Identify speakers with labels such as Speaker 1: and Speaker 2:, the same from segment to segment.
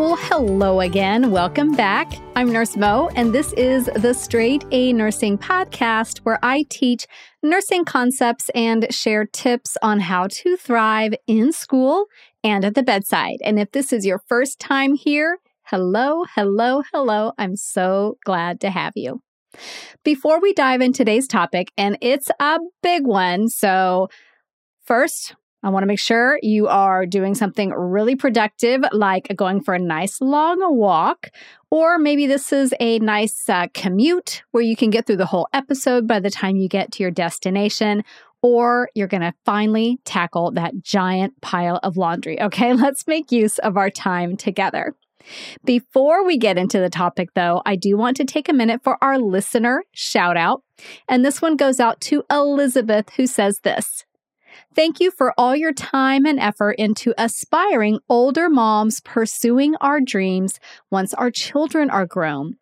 Speaker 1: Well, hello again. Welcome back. I'm Nurse Mo, and this is the Straight A Nursing Podcast, where I teach nursing concepts and share tips on how to thrive in school and at the bedside. And if this is your first time here, hello, hello, hello. I'm so glad to have you. Before we dive into today's topic, and it's a big one, so first, I want to make sure you are doing something really productive, like going for a nice long walk, or maybe this is a nice uh, commute where you can get through the whole episode by the time you get to your destination, or you're going to finally tackle that giant pile of laundry. Okay, let's make use of our time together. Before we get into the topic, though, I do want to take a minute for our listener shout out. And this one goes out to Elizabeth, who says this Thank you for all your time and effort into aspiring older moms pursuing our dreams once our children are grown.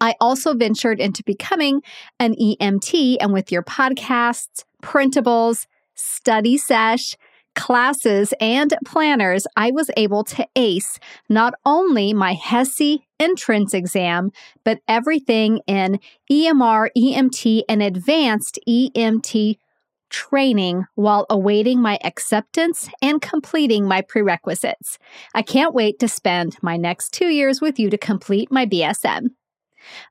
Speaker 1: I also ventured into becoming an EMT, and with your podcasts, printables, study sesh, classes, and planners, I was able to ace not only my HESI entrance exam, but everything in EMR, EMT, and advanced EMT training while awaiting my acceptance and completing my prerequisites. I can't wait to spend my next two years with you to complete my BSN.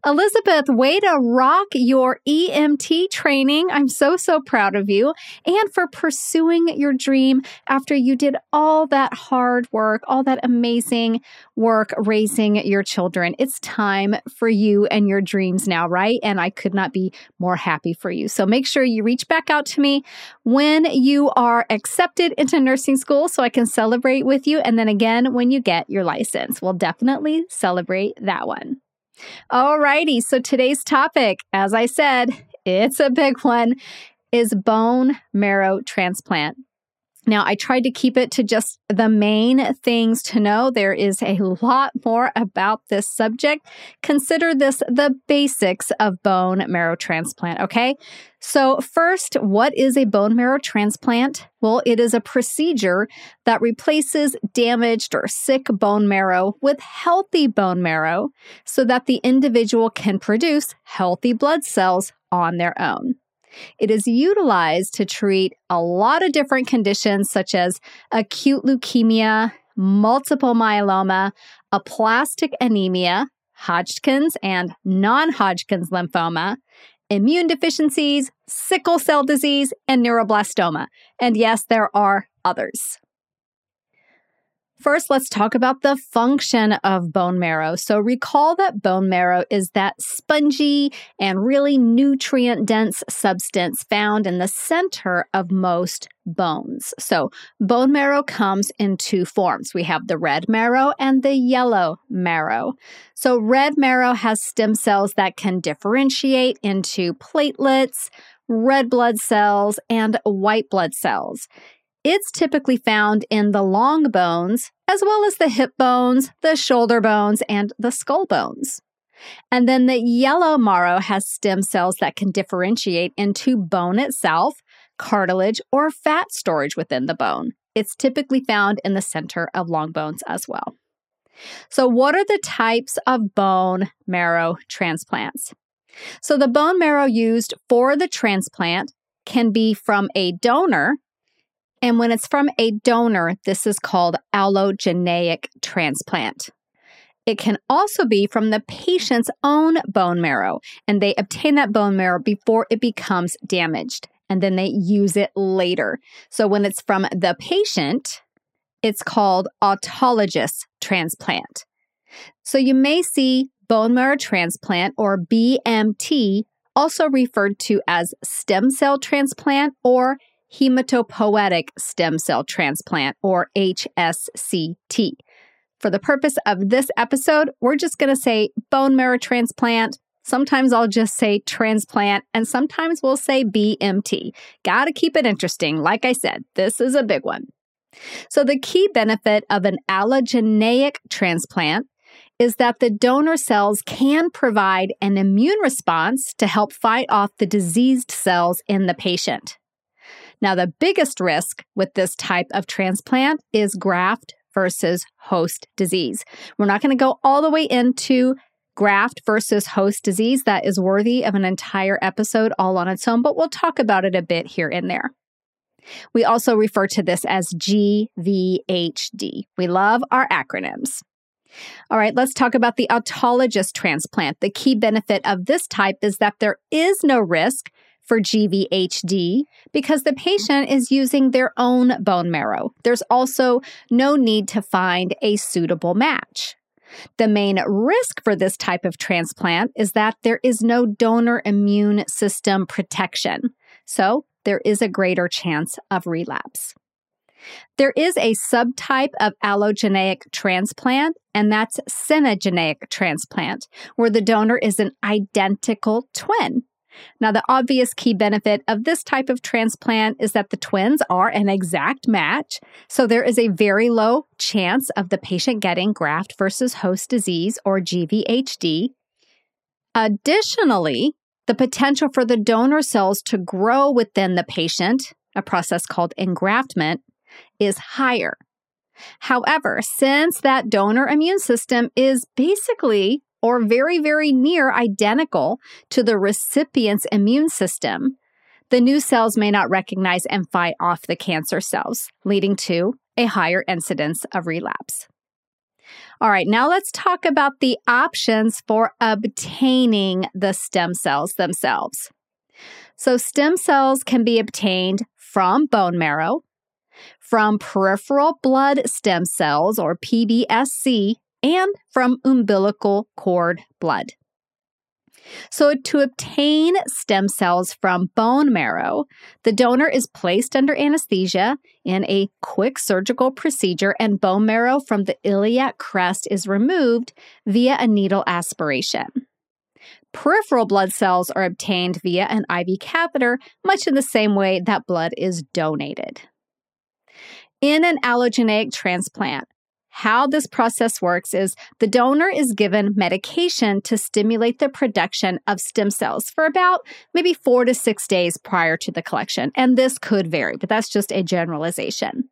Speaker 1: Elizabeth, way to rock your EMT training. I'm so, so proud of you and for pursuing your dream after you did all that hard work, all that amazing work raising your children. It's time for you and your dreams now, right? And I could not be more happy for you. So make sure you reach back out to me when you are accepted into nursing school so I can celebrate with you. And then again, when you get your license, we'll definitely celebrate that one. Alrighty, so today's topic, as I said, it's a big one, is bone marrow transplant. Now, I tried to keep it to just the main things to know. There is a lot more about this subject. Consider this the basics of bone marrow transplant, okay? So, first, what is a bone marrow transplant? Well, it is a procedure that replaces damaged or sick bone marrow with healthy bone marrow so that the individual can produce healthy blood cells on their own. It is utilized to treat a lot of different conditions such as acute leukemia, multiple myeloma, aplastic anemia, Hodgkin's and non Hodgkin's lymphoma, immune deficiencies, sickle cell disease, and neuroblastoma. And yes, there are others. First, let's talk about the function of bone marrow. So, recall that bone marrow is that spongy and really nutrient dense substance found in the center of most bones. So, bone marrow comes in two forms we have the red marrow and the yellow marrow. So, red marrow has stem cells that can differentiate into platelets, red blood cells, and white blood cells. It's typically found in the long bones, as well as the hip bones, the shoulder bones, and the skull bones. And then the yellow marrow has stem cells that can differentiate into bone itself, cartilage, or fat storage within the bone. It's typically found in the center of long bones as well. So, what are the types of bone marrow transplants? So, the bone marrow used for the transplant can be from a donor and when it's from a donor, this is called allogeneic transplant. It can also be from the patient's own bone marrow, and they obtain that bone marrow before it becomes damaged, and then they use it later. So when it's from the patient, it's called autologous transplant. So you may see bone marrow transplant or BMT, also referred to as stem cell transplant or hematopoietic stem cell transplant, or HSCT. For the purpose of this episode, we're just going to say bone marrow transplant. Sometimes I'll just say transplant, and sometimes we'll say BMT. Got to keep it interesting. Like I said, this is a big one. So, the key benefit of an allogeneic transplant is that the donor cells can provide an immune response to help fight off the diseased cells in the patient. Now, the biggest risk with this type of transplant is graft versus host disease. We're not going to go all the way into graft versus host disease. That is worthy of an entire episode all on its own, but we'll talk about it a bit here and there. We also refer to this as GVHD. We love our acronyms. All right, let's talk about the autologous transplant. The key benefit of this type is that there is no risk for GVHD because the patient is using their own bone marrow. There's also no need to find a suitable match. The main risk for this type of transplant is that there is no donor immune system protection. So there is a greater chance of relapse. There is a subtype of allogeneic transplant, and that's syngeneic transplant, where the donor is an identical twin. Now, the obvious key benefit of this type of transplant is that the twins are an exact match. So there is a very low chance of the patient getting graft versus host disease or GVHD. Additionally, the potential for the donor cells to grow within the patient, a process called engraftment, is higher. However, since that donor immune system is basically or very, very near identical to the recipient's immune system, the new cells may not recognize and fight off the cancer cells, leading to a higher incidence of relapse. All right, now let's talk about the options for obtaining the stem cells themselves. So, stem cells can be obtained from bone marrow, from peripheral blood stem cells or PBSC, and from umbilical cord blood. So, to obtain stem cells from bone marrow, the donor is placed under anesthesia in a quick surgical procedure, and bone marrow from the iliac crest is removed via a needle aspiration. Peripheral blood cells are obtained via an IV catheter, much in the same way that blood is donated. In an allogeneic transplant, how this process works is the donor is given medication to stimulate the production of stem cells for about maybe four to six days prior to the collection. And this could vary, but that's just a generalization.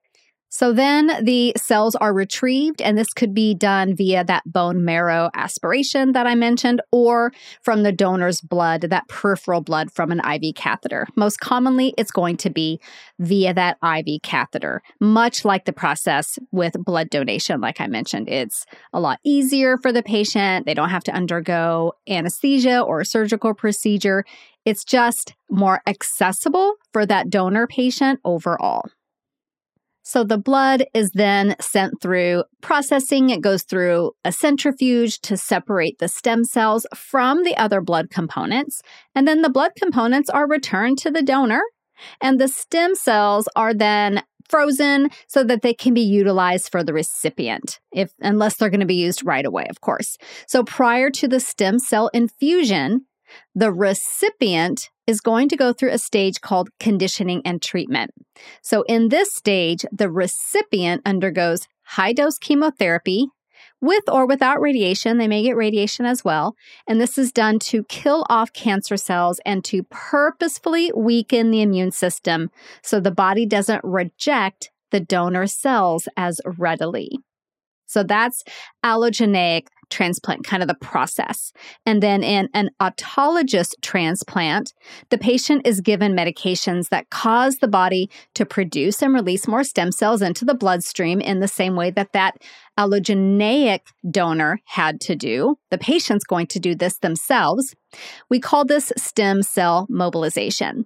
Speaker 1: So then the cells are retrieved, and this could be done via that bone marrow aspiration that I mentioned, or from the donor's blood, that peripheral blood from an IV catheter. Most commonly, it's going to be via that IV catheter, much like the process with blood donation, like I mentioned. It's a lot easier for the patient. They don't have to undergo anesthesia or a surgical procedure. It's just more accessible for that donor patient overall. So the blood is then sent through processing. It goes through a centrifuge to separate the stem cells from the other blood components. And then the blood components are returned to the donor. And the stem cells are then frozen so that they can be utilized for the recipient if unless they're going to be used right away of course so prior to the stem cell infusion the recipient is going to go through a stage called conditioning and treatment. So, in this stage, the recipient undergoes high dose chemotherapy with or without radiation. They may get radiation as well. And this is done to kill off cancer cells and to purposefully weaken the immune system so the body doesn't reject the donor cells as readily. So that's allogeneic transplant, kind of the process. And then in an autologous transplant, the patient is given medications that cause the body to produce and release more stem cells into the bloodstream in the same way that that allogeneic donor had to do. The patient's going to do this themselves. We call this stem cell mobilization.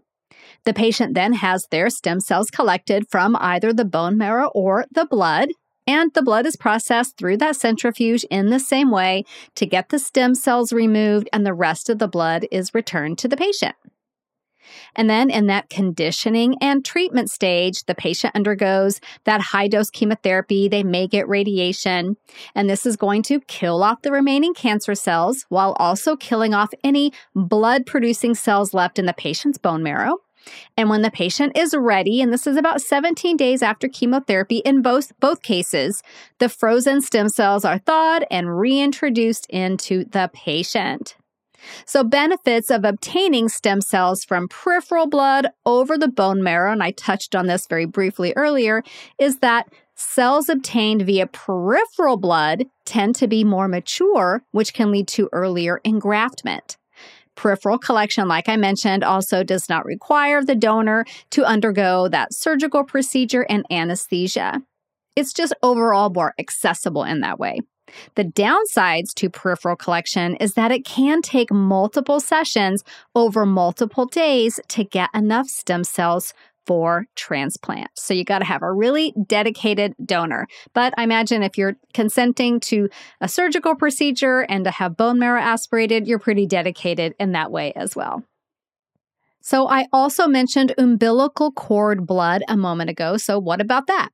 Speaker 1: The patient then has their stem cells collected from either the bone marrow or the blood and the blood is processed through that centrifuge in the same way to get the stem cells removed, and the rest of the blood is returned to the patient. And then in that conditioning and treatment stage, the patient undergoes that high dose chemotherapy. They may get radiation, and this is going to kill off the remaining cancer cells while also killing off any blood producing cells left in the patient's bone marrow. And when the patient is ready, and this is about 17 days after chemotherapy in both, both cases, the frozen stem cells are thawed and reintroduced into the patient. So, benefits of obtaining stem cells from peripheral blood over the bone marrow, and I touched on this very briefly earlier, is that cells obtained via peripheral blood tend to be more mature, which can lead to earlier engraftment. Peripheral collection, like I mentioned, also does not require the donor to undergo that surgical procedure and anesthesia. It's just overall more accessible in that way. The downsides to peripheral collection is that it can take multiple sessions over multiple days to get enough stem cells for transplant. So you got to have a really dedicated donor. But I imagine if you're consenting to a surgical procedure and to have bone marrow aspirated, you're pretty dedicated in that way as well. So I also mentioned umbilical cord blood a moment ago. So what about that?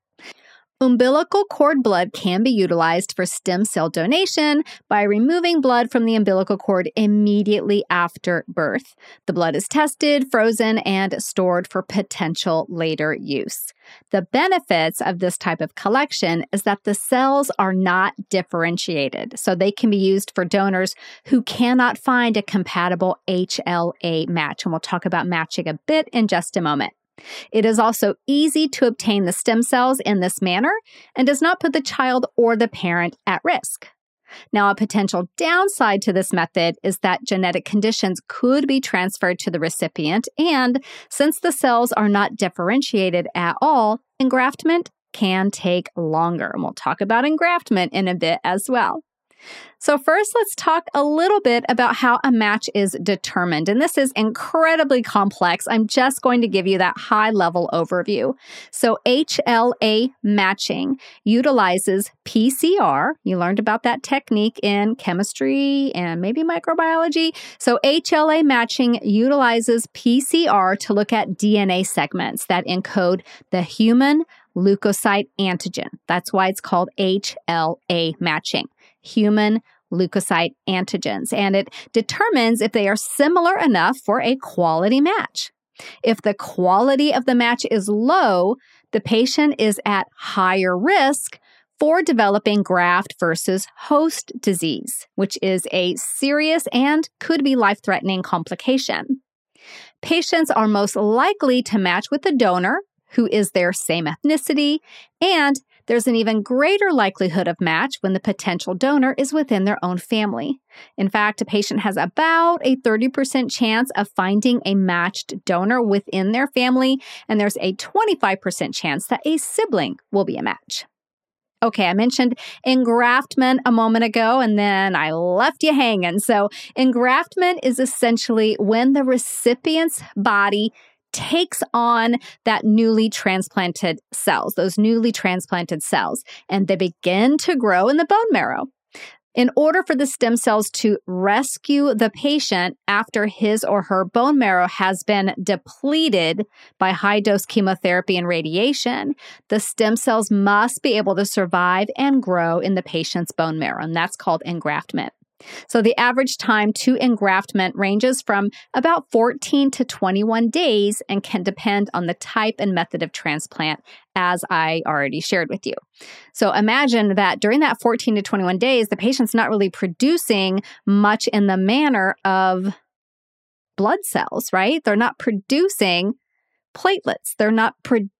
Speaker 1: Umbilical cord blood can be utilized for stem cell donation by removing blood from the umbilical cord immediately after birth. The blood is tested, frozen, and stored for potential later use. The benefits of this type of collection is that the cells are not differentiated, so they can be used for donors who cannot find a compatible HLA match. And we'll talk about matching a bit in just a moment. It is also easy to obtain the stem cells in this manner and does not put the child or the parent at risk. Now, a potential downside to this method is that genetic conditions could be transferred to the recipient, and since the cells are not differentiated at all, engraftment can take longer. And we'll talk about engraftment in a bit as well. So, first, let's talk a little bit about how a match is determined. And this is incredibly complex. I'm just going to give you that high level overview. So, HLA matching utilizes PCR. You learned about that technique in chemistry and maybe microbiology. So, HLA matching utilizes PCR to look at DNA segments that encode the human leukocyte antigen. That's why it's called HLA matching human leukocyte antigens, and it determines if they are similar enough for a quality match. If the quality of the match is low, the patient is at higher risk for developing graft versus host disease, which is a serious and could be life threatening complication. Patients are most likely to match with a donor who is their same ethnicity and there's an even greater likelihood of match when the potential donor is within their own family. In fact, a patient has about a 30% chance of finding a matched donor within their family, and there's a 25% chance that a sibling will be a match. Okay, I mentioned engraftment a moment ago and then I left you hanging. So, engraftment is essentially when the recipient's body takes on that newly transplanted cells, those newly transplanted cells, and they begin to grow in the bone marrow. In order for the stem cells to rescue the patient after his or her bone marrow has been depleted by high dose chemotherapy and radiation, the stem cells must be able to survive and grow in the patient's bone marrow, and that's called engraftment. So the average time to engraftment ranges from about 14 to 21 days and can depend on the type and method of transplant, as I already shared with you. So imagine that during that 14 to 21 days, the patient's not really producing much in the manner of blood cells, right? They're not producing platelets. They're not producing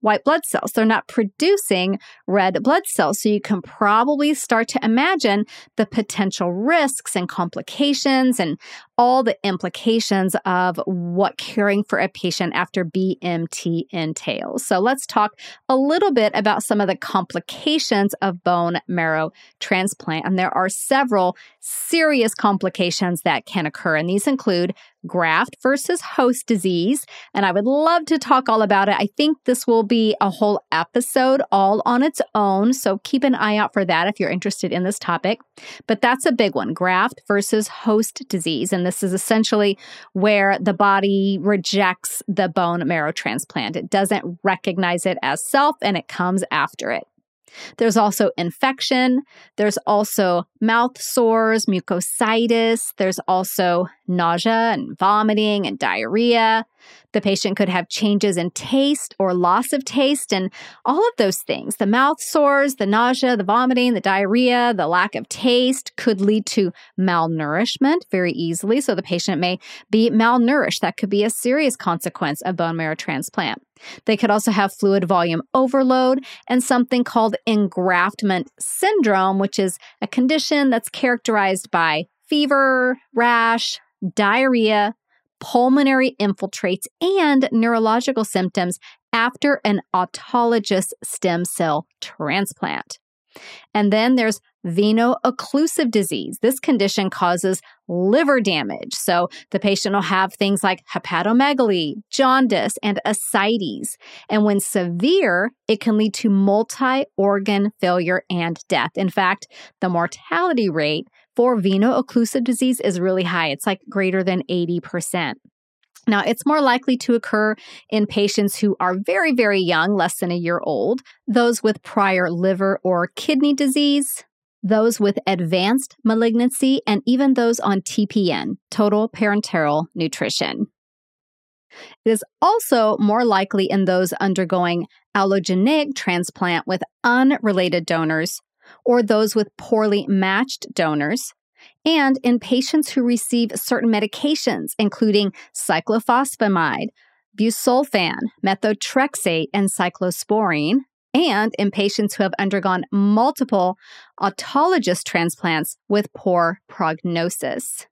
Speaker 1: white blood cells. They're not producing red blood cells. So you can probably start to imagine the potential risks and complications and all the implications of what caring for a patient after BMT entails. So let's talk a little bit about some of the complications of bone marrow transplant. And there are several serious complications that can occur, and these include graft versus host disease. And I would love to talk all about it. I think this will be a whole episode all on its own. So keep an eye out for that if you're interested in this topic. But that's a big one graft versus host disease. And this is essentially where the body rejects the bone marrow transplant. It doesn't recognize it as self and it comes after it. There's also infection. There's also mouth sores, mucositis. There's also nausea and vomiting and diarrhea. The patient could have changes in taste or loss of taste, and all of those things the mouth sores, the nausea, the vomiting, the diarrhea, the lack of taste could lead to malnourishment very easily. So the patient may be malnourished. That could be a serious consequence of bone marrow transplant. They could also have fluid volume overload and something called engraftment syndrome, which is a condition that's characterized by fever, rash, diarrhea, pulmonary infiltrates, and neurological symptoms after an autologous stem cell transplant. And then there's veno occlusive disease. This condition causes liver damage. So the patient will have things like hepatomegaly, jaundice, and ascites. And when severe, it can lead to multi organ failure and death. In fact, the mortality rate for veno occlusive disease is really high. It's like greater than 80%. Now, it's more likely to occur in patients who are very, very young, less than a year old, those with prior liver or kidney disease, those with advanced malignancy, and even those on TPN, total parenteral nutrition. It is also more likely in those undergoing allogeneic transplant with unrelated donors or those with poorly matched donors, and in patients who receive certain medications, including cyclophosphamide, busulfan, methotrexate, and cyclosporine, and in patients who have undergone multiple autologous transplants with poor prognosis.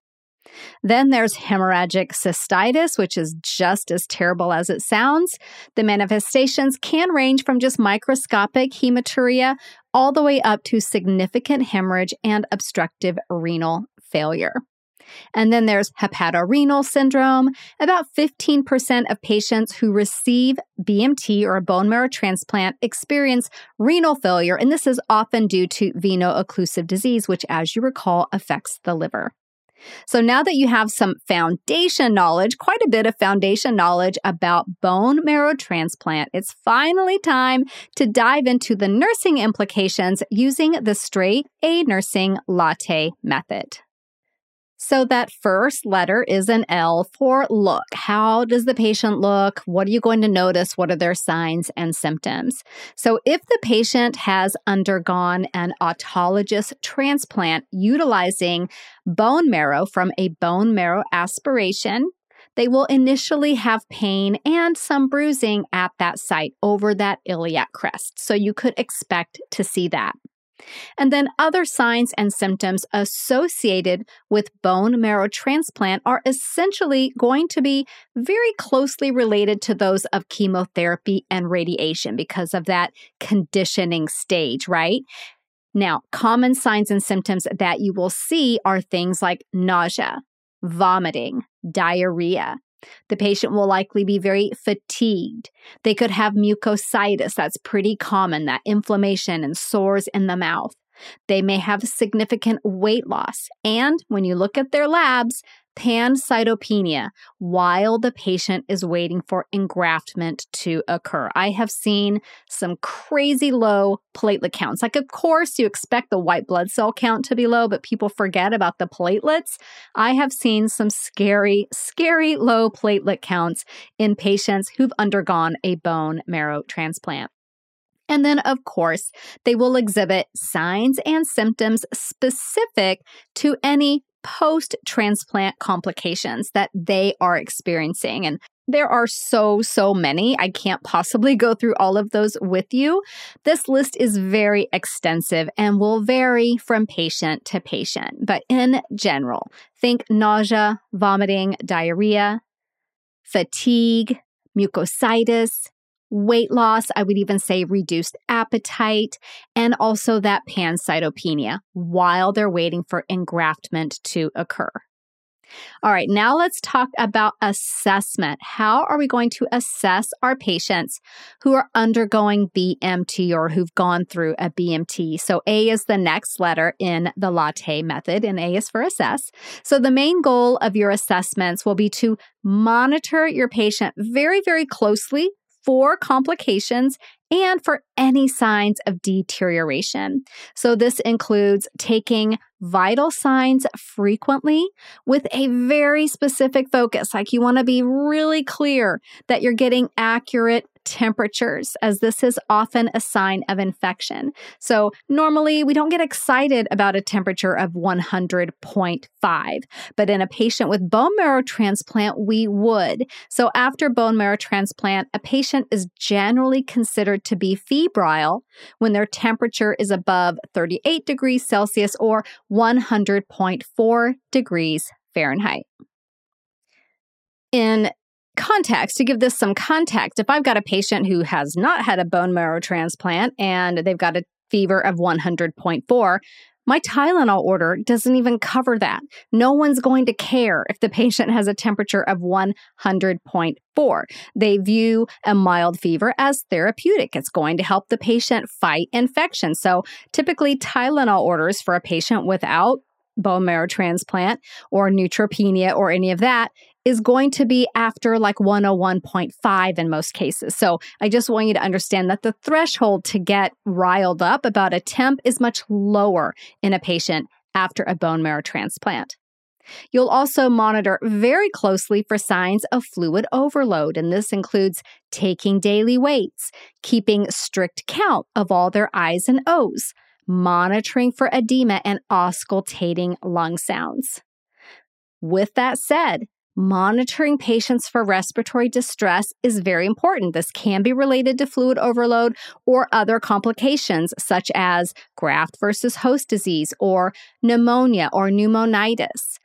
Speaker 1: Then there's hemorrhagic cystitis, which is just as terrible as it sounds. The manifestations can range from just microscopic hematuria all the way up to significant hemorrhage and obstructive renal failure. And then there's hepatorenal syndrome. About 15% of patients who receive BMT or a bone marrow transplant experience renal failure, and this is often due to veno occlusive disease, which, as you recall, affects the liver. So now that you have some foundation knowledge, quite a bit of foundation knowledge about bone marrow transplant, it's finally time to dive into the nursing implications using the straight A nursing latte method. So, that first letter is an L for look. How does the patient look? What are you going to notice? What are their signs and symptoms? So, if the patient has undergone an autologous transplant utilizing bone marrow from a bone marrow aspiration, they will initially have pain and some bruising at that site over that iliac crest. So, you could expect to see that. And then other signs and symptoms associated with bone marrow transplant are essentially going to be very closely related to those of chemotherapy and radiation because of that conditioning stage, right? Now, common signs and symptoms that you will see are things like nausea, vomiting, diarrhea, the patient will likely be very fatigued. They could have mucositis. That's pretty common, that inflammation and sores in the mouth. They may have significant weight loss. And when you look at their labs, pancytopenia while the patient is waiting for engraftment to occur. I have seen some crazy low platelet counts. Like, of course, you expect the white blood cell count to be low, but people forget about the platelets. I have seen some scary, scary low platelet counts in patients who've undergone a bone marrow transplant. And then, of course, they will exhibit signs and symptoms specific to any post transplant complications that they are experiencing. And there are so, so many. I can't possibly go through all of those with you. This list is very extensive and will vary from patient to patient. But in general, think nausea, vomiting, diarrhea, fatigue, mucositis, weight loss, I would even say reduced appetite, and also that pancytopenia while they're waiting for engraftment to occur. All right, now let's talk about assessment. How are we going to assess our patients who are undergoing BMT or who've gone through a BMT? So, A is the next letter in the latte method, and A is for assess. So, the main goal of your assessments will be to monitor your patient very, very closely for complications and for any signs of deterioration. So, this includes taking vital signs frequently with a very specific focus. Like, you want to be really clear that you're getting accurate temperatures, as this is often a sign of infection. So, normally we don't get excited about a temperature of 100.5, but in a patient with bone marrow transplant, we would. So, after bone marrow transplant, a patient is generally considered to be febrile when their temperature is above 38 degrees Celsius or 100.4 degrees Fahrenheit. In context, to give this some context, if I've got a patient who has not had a bone marrow transplant and they've got a fever of 100.4, my Tylenol order doesn't even cover that. No one's going to care if the patient has a temperature of 100.4. They view a mild fever as therapeutic. It's going to help the patient fight infection. So typically, Tylenol orders for a patient without bone marrow transplant or neutropenia or any of that is going to be after like 101.5 in most cases. So I just want you to understand that the threshold to get riled up about a temp is much lower in a patient after a bone marrow transplant. You'll also monitor very closely for signs of fluid overload, and this includes taking daily weights, keeping strict count of all their I's and O's, monitoring for edema and auscultating lung sounds. With that said, Monitoring patients for respiratory distress is very important. This can be related to fluid overload or other complications, such as graft versus host disease or pneumonia or pneumonitis.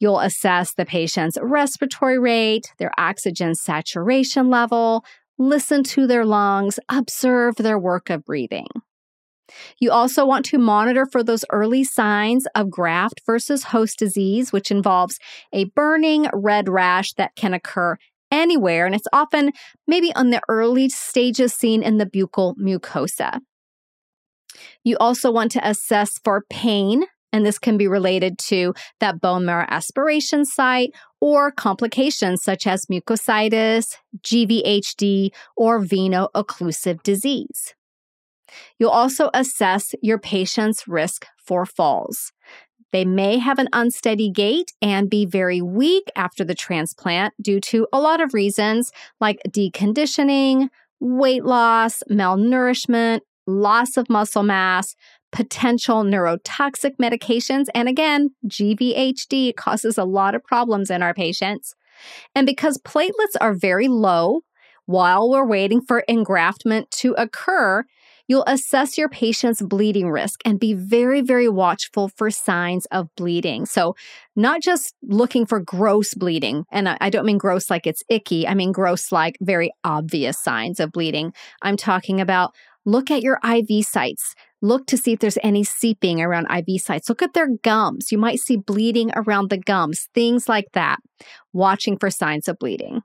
Speaker 1: You'll assess the patient's respiratory rate, their oxygen saturation level, listen to their lungs, observe their work of breathing. You also want to monitor for those early signs of graft versus host disease, which involves a burning red rash that can occur anywhere. And it's often maybe on the early stages seen in the buccal mucosa. You also want to assess for pain, and this can be related to that bone marrow aspiration site or complications such as mucositis, GVHD, or veno occlusive disease. You'll also assess your patient's risk for falls. They may have an unsteady gait and be very weak after the transplant due to a lot of reasons like deconditioning, weight loss, malnourishment, loss of muscle mass, potential neurotoxic medications, and again, GVHD causes a lot of problems in our patients. And because platelets are very low while we're waiting for engraftment to occur, You'll assess your patient's bleeding risk and be very, very watchful for signs of bleeding. So, not just looking for gross bleeding, and I don't mean gross like it's icky, I mean gross like very obvious signs of bleeding. I'm talking about look at your IV sites. Look to see if there's any seeping around IV sites. Look at their gums. You might see bleeding around the gums, things like that. Watching for signs of bleeding.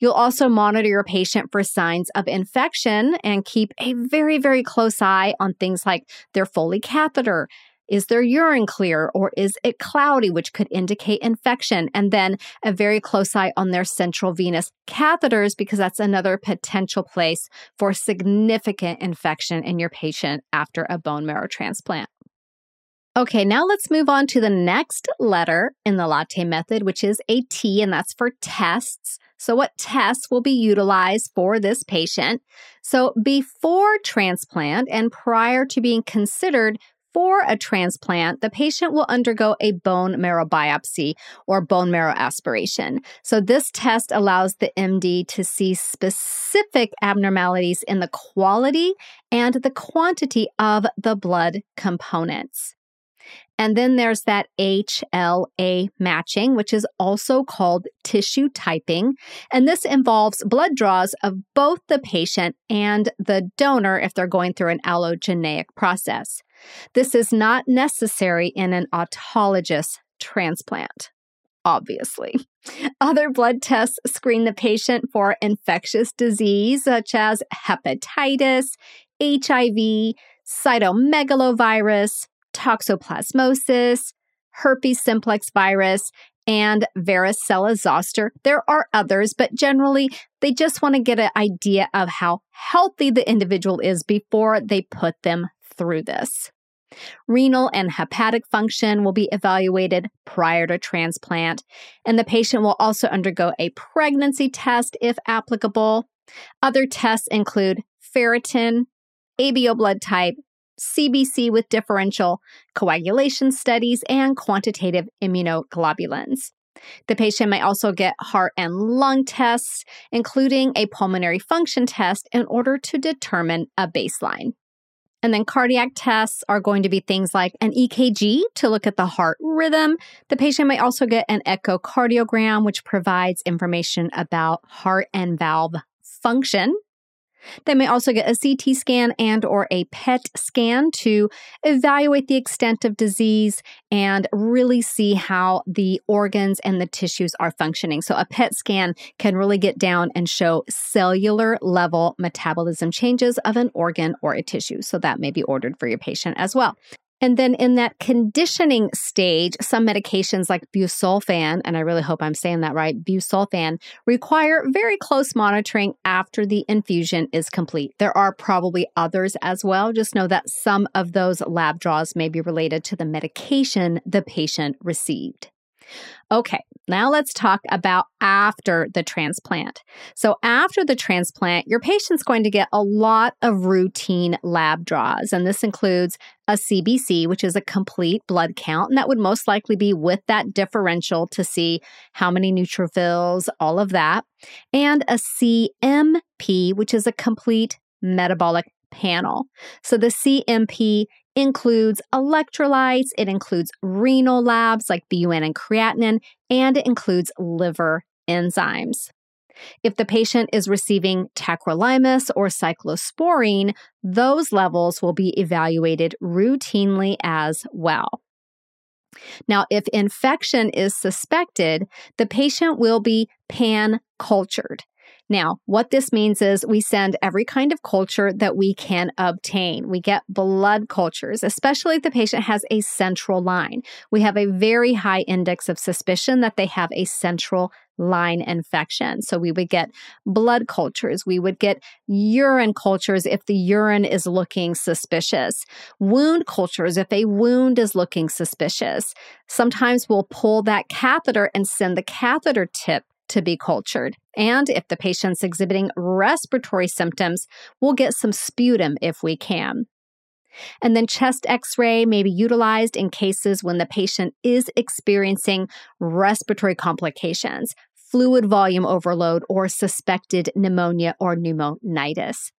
Speaker 1: You'll also monitor your patient for signs of infection and keep a very, very close eye on things like their Foley catheter. Is their urine clear or is it cloudy, which could indicate infection? And then a very close eye on their central venous catheters, because that's another potential place for significant infection in your patient after a bone marrow transplant. Okay, now let's move on to the next letter in the latte method, which is a T, and that's for tests. So, what tests will be utilized for this patient? So, before transplant and prior to being considered for a transplant, the patient will undergo a bone marrow biopsy or bone marrow aspiration. So, this test allows the MD to see specific abnormalities in the quality and the quantity of the blood components. And then there's that HLA matching, which is also called tissue typing. And this involves blood draws of both the patient and the donor if they're going through an allogeneic process. This is not necessary in an autologous transplant obviously. Other blood tests screen the patient for infectious disease such as hepatitis, HIV, cytomegalovirus, toxoplasmosis, herpes simplex virus, and varicella zoster. There are others, but generally they just want to get an idea of how healthy the individual is before they put them through this. Renal and hepatic function will be evaluated prior to transplant, and the patient will also undergo a pregnancy test if applicable. Other tests include ferritin, ABO blood type, CBC with differential coagulation studies, and quantitative immunoglobulins. The patient may also get heart and lung tests, including a pulmonary function test, in order to determine a baseline. And then cardiac tests are going to be things like an EKG to look at the heart rhythm. The patient may also get an echocardiogram, which provides information about heart and valve function. They may also get a CT scan and or a PET scan to evaluate the extent of disease and really see how the organs and the tissues are functioning. So a PET scan can really get down and show cellular level metabolism changes of an organ or a tissue. So that may be ordered for your patient as well. And then in that conditioning stage, some medications like busulfan, and I really hope I'm saying that right, busulfan, require very close monitoring after the infusion is complete. There are probably others as well. Just know that some of those lab draws may be related to the medication the patient received. Okay, now let's talk about after the transplant. So, after the transplant, your patient's going to get a lot of routine lab draws, and this includes a CBC, which is a complete blood count, and that would most likely be with that differential to see how many neutrophils, all of that, and a CMP, which is a complete metabolic panel. So, the CMP includes electrolytes, it includes renal labs like BUN and creatinine, and it includes liver enzymes. If the patient is receiving tacrolimus or cyclosporine, those levels will be evaluated routinely as well. Now, if infection is suspected, the patient will be pan cultured. Now, what this means is we send every kind of culture that we can obtain. We get blood cultures, especially if the patient has a central line. We have a very high index of suspicion that they have a central line infection. So we would get blood cultures. We would get urine cultures if the urine is looking suspicious, wound cultures if a wound is looking suspicious. Sometimes we'll pull that catheter and send the catheter tip to be cultured. And if the patient's exhibiting respiratory symptoms, we'll get some sputum if we can. And then chest x ray may be utilized in cases when the patient is experiencing respiratory complications, fluid volume overload, or suspected pneumonia or pneumonitis.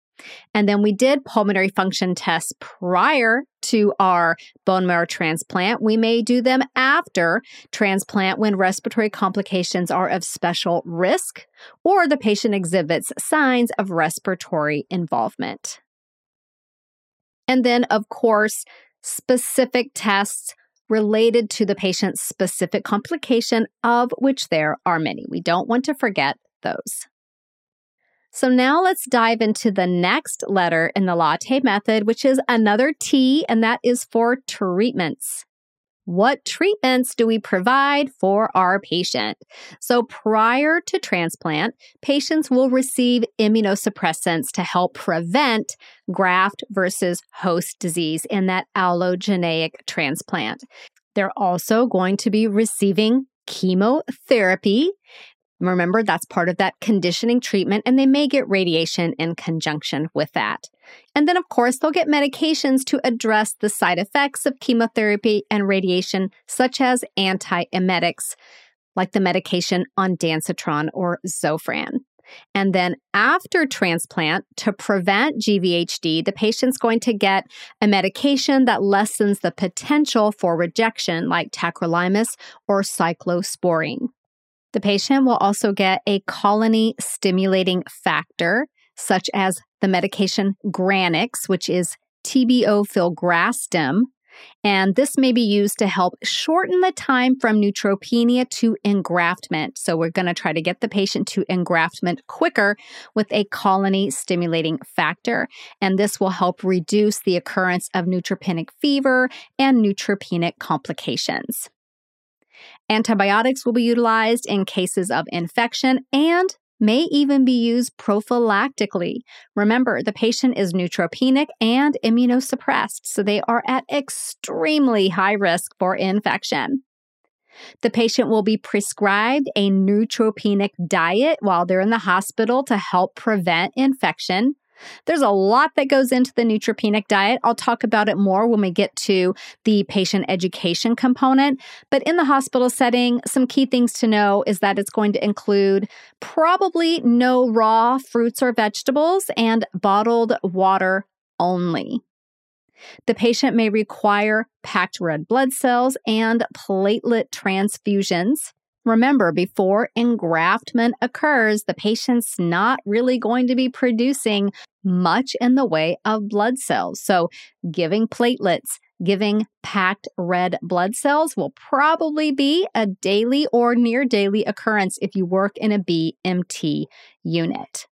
Speaker 1: And then we did pulmonary function tests prior to our bone marrow transplant. We may do them after transplant when respiratory complications are of special risk or the patient exhibits signs of respiratory involvement. And then, of course, specific tests related to the patient's specific complication, of which there are many. We don't want to forget those. So now let's dive into the next letter in the latte method, which is another T, and that is for treatments. What treatments do we provide for our patient? So, prior to transplant, patients will receive immunosuppressants to help prevent graft versus host disease in that allogeneic transplant. They're also going to be receiving chemotherapy Remember, that's part of that conditioning treatment, and they may get radiation in conjunction with that. And then, of course, they'll get medications to address the side effects of chemotherapy and radiation, such as antiemetics, like the medication ondansetron or Zofran. And then after transplant, to prevent GVHD, the patient's going to get a medication that lessens the potential for rejection, like tacrolimus or cyclosporine. The patient will also get a colony stimulating factor, such as the medication Granix, which is TBO filgrastim, and this may be used to help shorten the time from neutropenia to engraftment. So, we're going to try to get the patient to engraftment quicker with a colony stimulating factor. And this will help reduce the occurrence of neutropenic fever and neutropenic complications. Antibiotics will be utilized in cases of infection and may even be used prophylactically. Remember, the patient is neutropenic and immunosuppressed, so they are at extremely high risk for infection. The patient will be prescribed a neutropenic diet while they're in the hospital to help prevent infection. There's a lot that goes into the neutropenic diet. I'll talk about it more when we get to the patient education component. But in the hospital setting, some key things to know is that it's going to include probably no raw fruits or vegetables and bottled water only. The patient may require packed red blood cells and platelet transfusions. Remember, before engraftment occurs, the patient's not really going to be producing much in the way of blood cells. So, giving platelets, giving packed red blood cells will probably be a daily or near daily occurrence if you work in a BMT unit.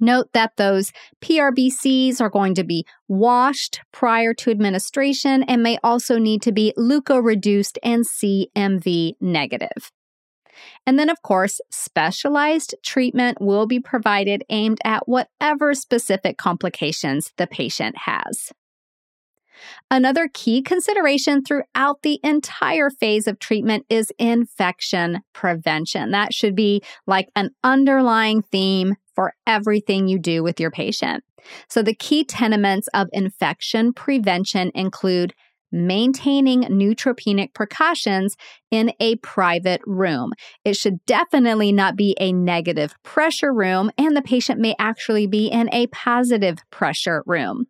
Speaker 1: Note that those PRBCs are going to be washed prior to administration and may also need to be leukoreduced and CMV negative. And then, of course, specialized treatment will be provided aimed at whatever specific complications the patient has. Another key consideration throughout the entire phase of treatment is infection prevention. That should be like an underlying theme for everything you do with your patient. So, the key tenements of infection prevention include maintaining neutropenic precautions in a private room. It should definitely not be a negative pressure room, and the patient may actually be in a positive pressure room.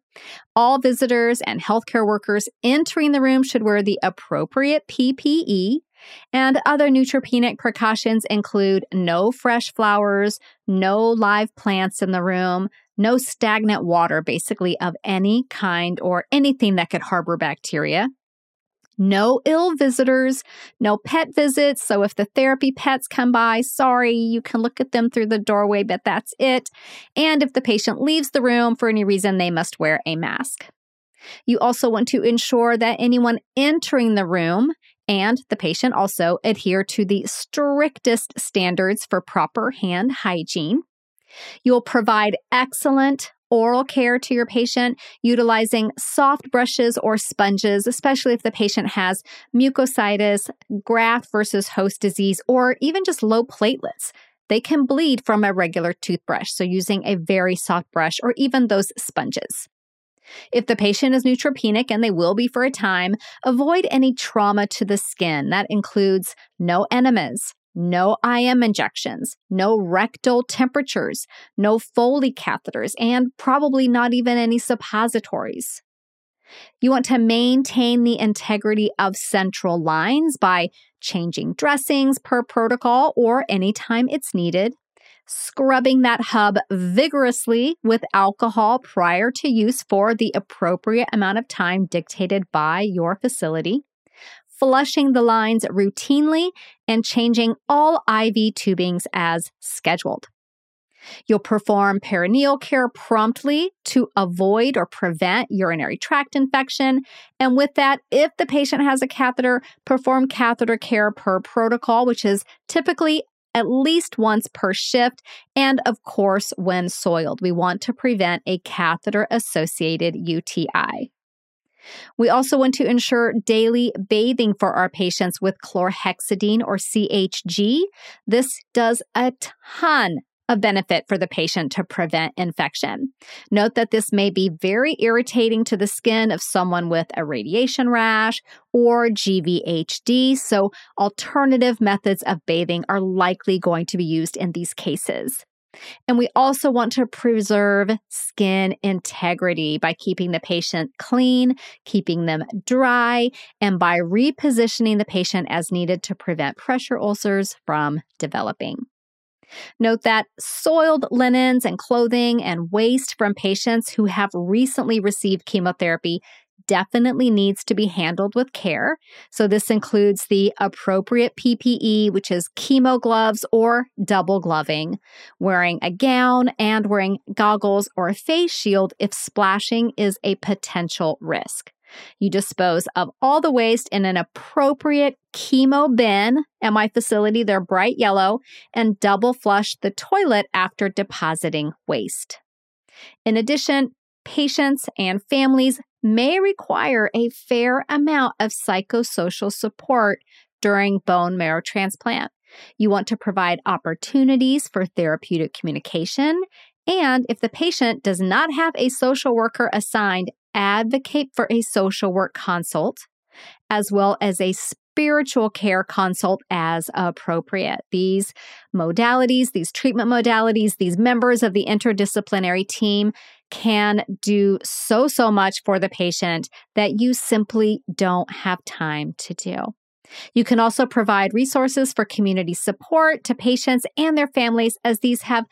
Speaker 1: All visitors and healthcare workers entering the room should wear the appropriate PPE. And other neutropenic precautions include no fresh flowers, no live plants in the room, no stagnant water, basically of any kind or anything that could harbor bacteria. No ill visitors, no pet visits. So if the therapy pets come by, sorry, you can look at them through the doorway, but that's it. And if the patient leaves the room for any reason, they must wear a mask. You also want to ensure that anyone entering the room and the patient also adhere to the strictest standards for proper hand hygiene. You'll provide excellent oral care to your patient utilizing soft brushes or sponges, especially if the patient has mucositis, graft versus host disease, or even just low platelets. They can bleed from a regular toothbrush, so using a very soft brush or even those sponges. If the patient is neutropenic, and they will be for a time, avoid any trauma to the skin. That includes no enemas, no IM injections, no rectal temperatures, no Foley catheters, and probably not even any suppositories. You want to maintain the integrity of central lines by changing dressings per protocol or anytime it's needed, scrubbing that hub vigorously with alcohol prior to use for the appropriate amount of time dictated by your facility, flushing the lines routinely, and changing all IV tubings as scheduled. You'll perform perineal care promptly to avoid or prevent urinary tract infection. And with that, if the patient has a catheter, perform catheter care per protocol, which is typically at least once per shift. And of course, when soiled, we want to prevent a catheter associated UTI. We also want to ensure daily bathing for our patients with chlorhexidine or CHG. This does a ton of benefit for the patient to prevent infection. Note that this may be very irritating to the skin of someone with a radiation rash or GVHD, so alternative methods of bathing are likely going to be used in these cases. And we also want to preserve skin integrity by keeping the patient clean, keeping them dry, and by repositioning the patient as needed to prevent pressure ulcers from developing. Note that soiled linens and clothing and waste from patients who have recently received chemotherapy definitely needs to be handled with care. So, this includes the appropriate PPE, which is chemo gloves or double gloving, wearing a gown, and wearing goggles or a face shield if splashing is a potential risk. You dispose of all the waste in an appropriate chemo bin. At my facility, they're bright yellow and double flush the toilet after depositing waste. In addition, patients and families may require a fair amount of psychosocial support during bone marrow transplant. You want to provide opportunities for therapeutic communication. And if the patient does not have a social worker assigned, advocate for a social work consult as well as a spiritual care consult as appropriate. These modalities, these treatment modalities, these members of the interdisciplinary team can do so, so much for the patient that you simply don't have time to do. You can also provide resources for community support to patients and their families, as these have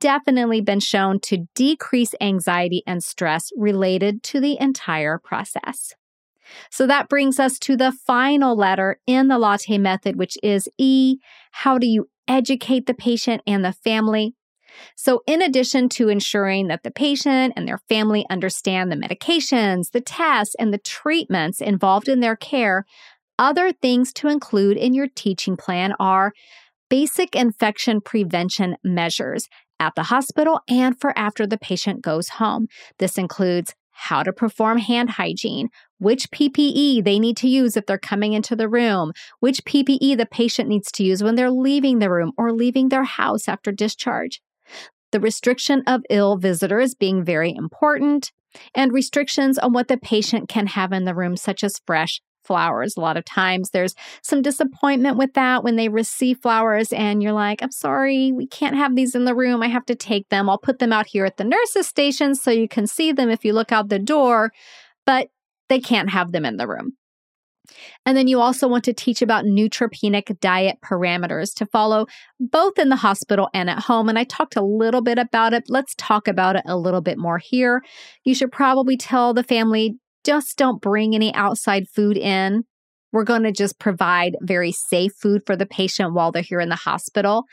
Speaker 1: definitely been shown to decrease anxiety and stress related to the entire process. So that brings us to the final letter in the latte method, which is E. How do you educate the patient and the family? So, in addition to ensuring that the patient and their family understand the medications, the tests, and the treatments involved in their care, other things to include in your teaching plan are basic infection prevention measures at the hospital and for after the patient goes home. This includes how to perform hand hygiene, which PPE they need to use if they're coming into the room, which PPE the patient needs to use when they're leaving the room or leaving their house after discharge. The restriction of ill visitors being very important, and restrictions on what the patient can have in the room, such as fresh flowers. A lot of times there's some disappointment with that when they receive flowers and you're like, I'm sorry, we can't have these in the room. I have to take them. I'll put them out here at the nurse's station so you can see them if you look out the door, but they can't have them in the room. And then you also want to teach about neutropenic diet parameters to follow both in the hospital and at home. And I talked a little bit about it. Let's talk about it a little bit more here. You should probably tell the family just don't bring any outside food in. We're going to just provide very safe food for the patient while they're here in the hospital.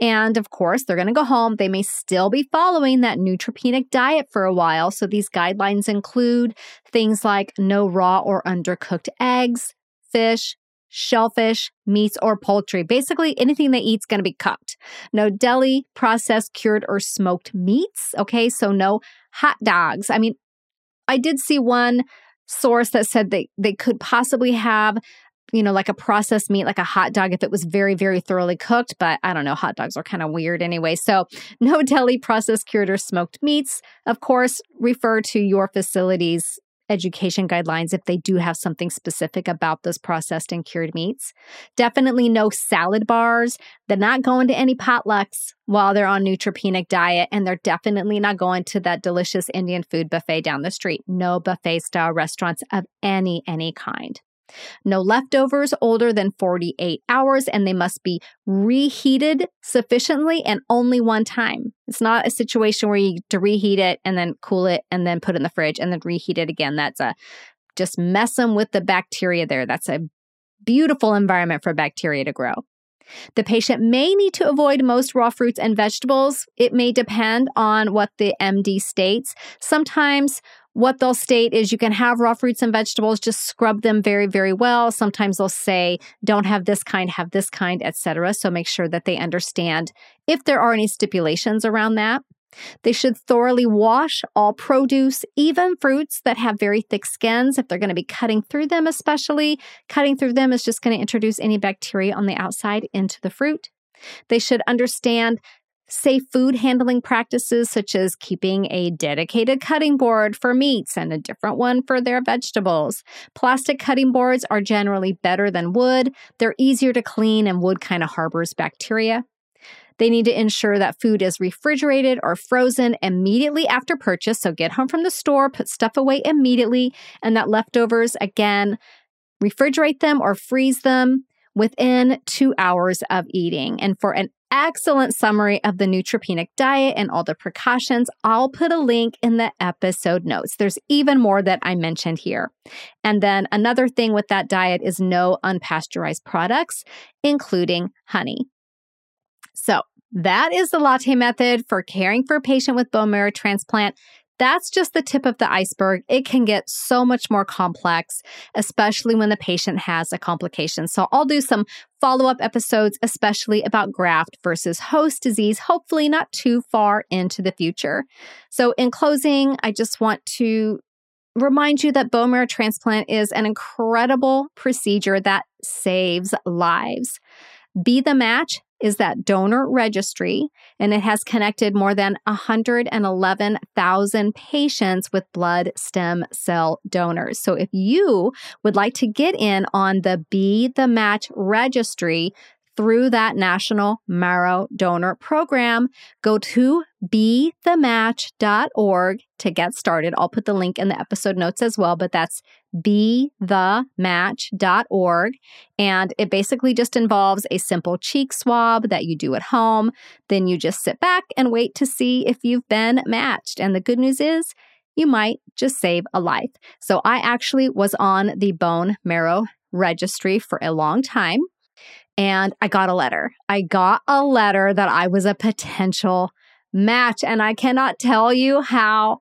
Speaker 1: And of course, they're going to go home. They may still be following that neutropenic diet for a while. So these guidelines include things like no raw or undercooked eggs, fish, shellfish, meats, or poultry. Basically, anything they eat is going to be cooked. No deli, processed, cured, or smoked meats. Okay, so no hot dogs. I mean, I did see one source that said they, they could possibly have you know, like a processed meat, like a hot dog, if it was very, very thoroughly cooked. But I don't know, hot dogs are kind of weird anyway. So, no deli processed, cured, or smoked meats. Of course, refer to your facility's education guidelines if they do have something specific about those processed and cured meats. Definitely no salad bars. They're not going to any potlucks while they're on neutropenic diet and they're definitely not going to that delicious Indian food buffet down the street. No buffet style restaurants of any any kind. No leftovers older than 48 hours, and they must be reheated sufficiently and only one time. It's not a situation where you to reheat it and then cool it and then put it in the fridge and then reheat it again. That's a just mess them with the bacteria there. That's a beautiful environment for bacteria to grow. The patient may need to avoid most raw fruits and vegetables. It may depend on what the MD states. Sometimes what they'll state is you can have raw fruits and vegetables, just scrub them very, very well. Sometimes they'll say, don't have this kind, have this kind, etc. So make sure that they understand if there are any stipulations around that. They should thoroughly wash all produce, even fruits that have very thick skins, if they're going to be cutting through them, especially. Cutting through them is just going to introduce any bacteria on the outside into the fruit. They should understand safe food handling practices, such as keeping a dedicated cutting board for meats and a different one for their vegetables. Plastic cutting boards are generally better than wood. They're easier to clean, and wood kind of harbors bacteria. They need to ensure that food is refrigerated or frozen immediately after purchase. So get home from the store, put stuff away immediately, and that leftovers, again, refrigerate them or freeze them within two hours of eating. And for an excellent summary of the neutropenic diet and all the precautions, I'll put a link in the episode notes. There's even more that I mentioned here. And then another thing with that diet is no unpasteurized products, including honey. So, that is the latte method for caring for a patient with bone marrow transplant. That's just the tip of the iceberg. It can get so much more complex, especially when the patient has a complication. So I'll do some follow up episodes, especially about graft versus host disease, hopefully not too far into the future. So in closing, I just want to remind you that bone marrow transplant is an incredible procedure that saves lives. Be the Match is that donor registry, and it has connected more than 111,000 patients with blood stem cell donors. So if you would like to get in on the Be the Match registry, through that National Marrow Donor Program. Go to bethematch.org to get started. I'll put the link in the episode notes as well, but that's bethematch.org. And it basically just involves a simple cheek swab that you do at home. Then you just sit back and wait to see if you've been matched. And the good news is, you might just save a life. So I actually was on the bone marrow registry for a long time and I got a letter. I got a letter that I was a potential match. And I cannot tell you how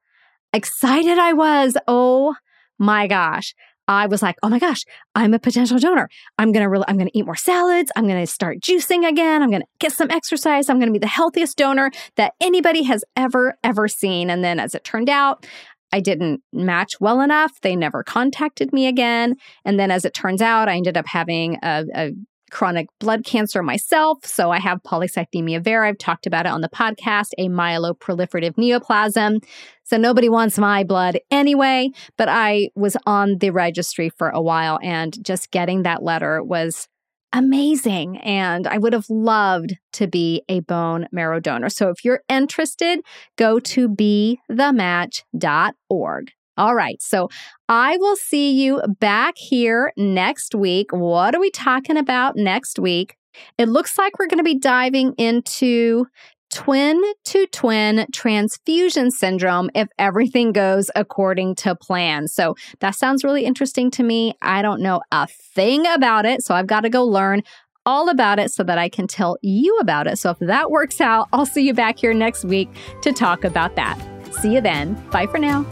Speaker 1: excited I was. Oh my gosh. I was like, oh my gosh, I'm a potential donor. I'm to really, I'm to eat more salads. I'm to start juicing again. I'm to get some exercise. I'm to be the healthiest donor that anybody has ever, ever seen. And then as it turned out, I didn't match well enough. They never contacted me again. And then as it turns out, I ended up having a, a chronic blood cancer myself. So I have polycythemia vera. I've talked about it on the podcast, a myeloproliferative neoplasm. So nobody wants my blood anyway. But I was on the registry for a while and just getting that letter was amazing. And I would have loved to be a bone marrow donor. So if you're interested, go to bethematch.org. All right. So I will see you back here next week. What are we talking about next week? It looks like we're going to be diving into twin to twin transfusion syndrome if everything goes according to plan. So that sounds really interesting to me. I don't know a thing about it. So I've got to go learn all about it so that I can tell you about it. So if that works out, I'll see you back here next week to talk about that. See you then. Bye for now.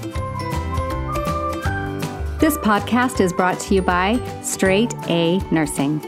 Speaker 1: This podcast is brought to you by Straight A Nursing.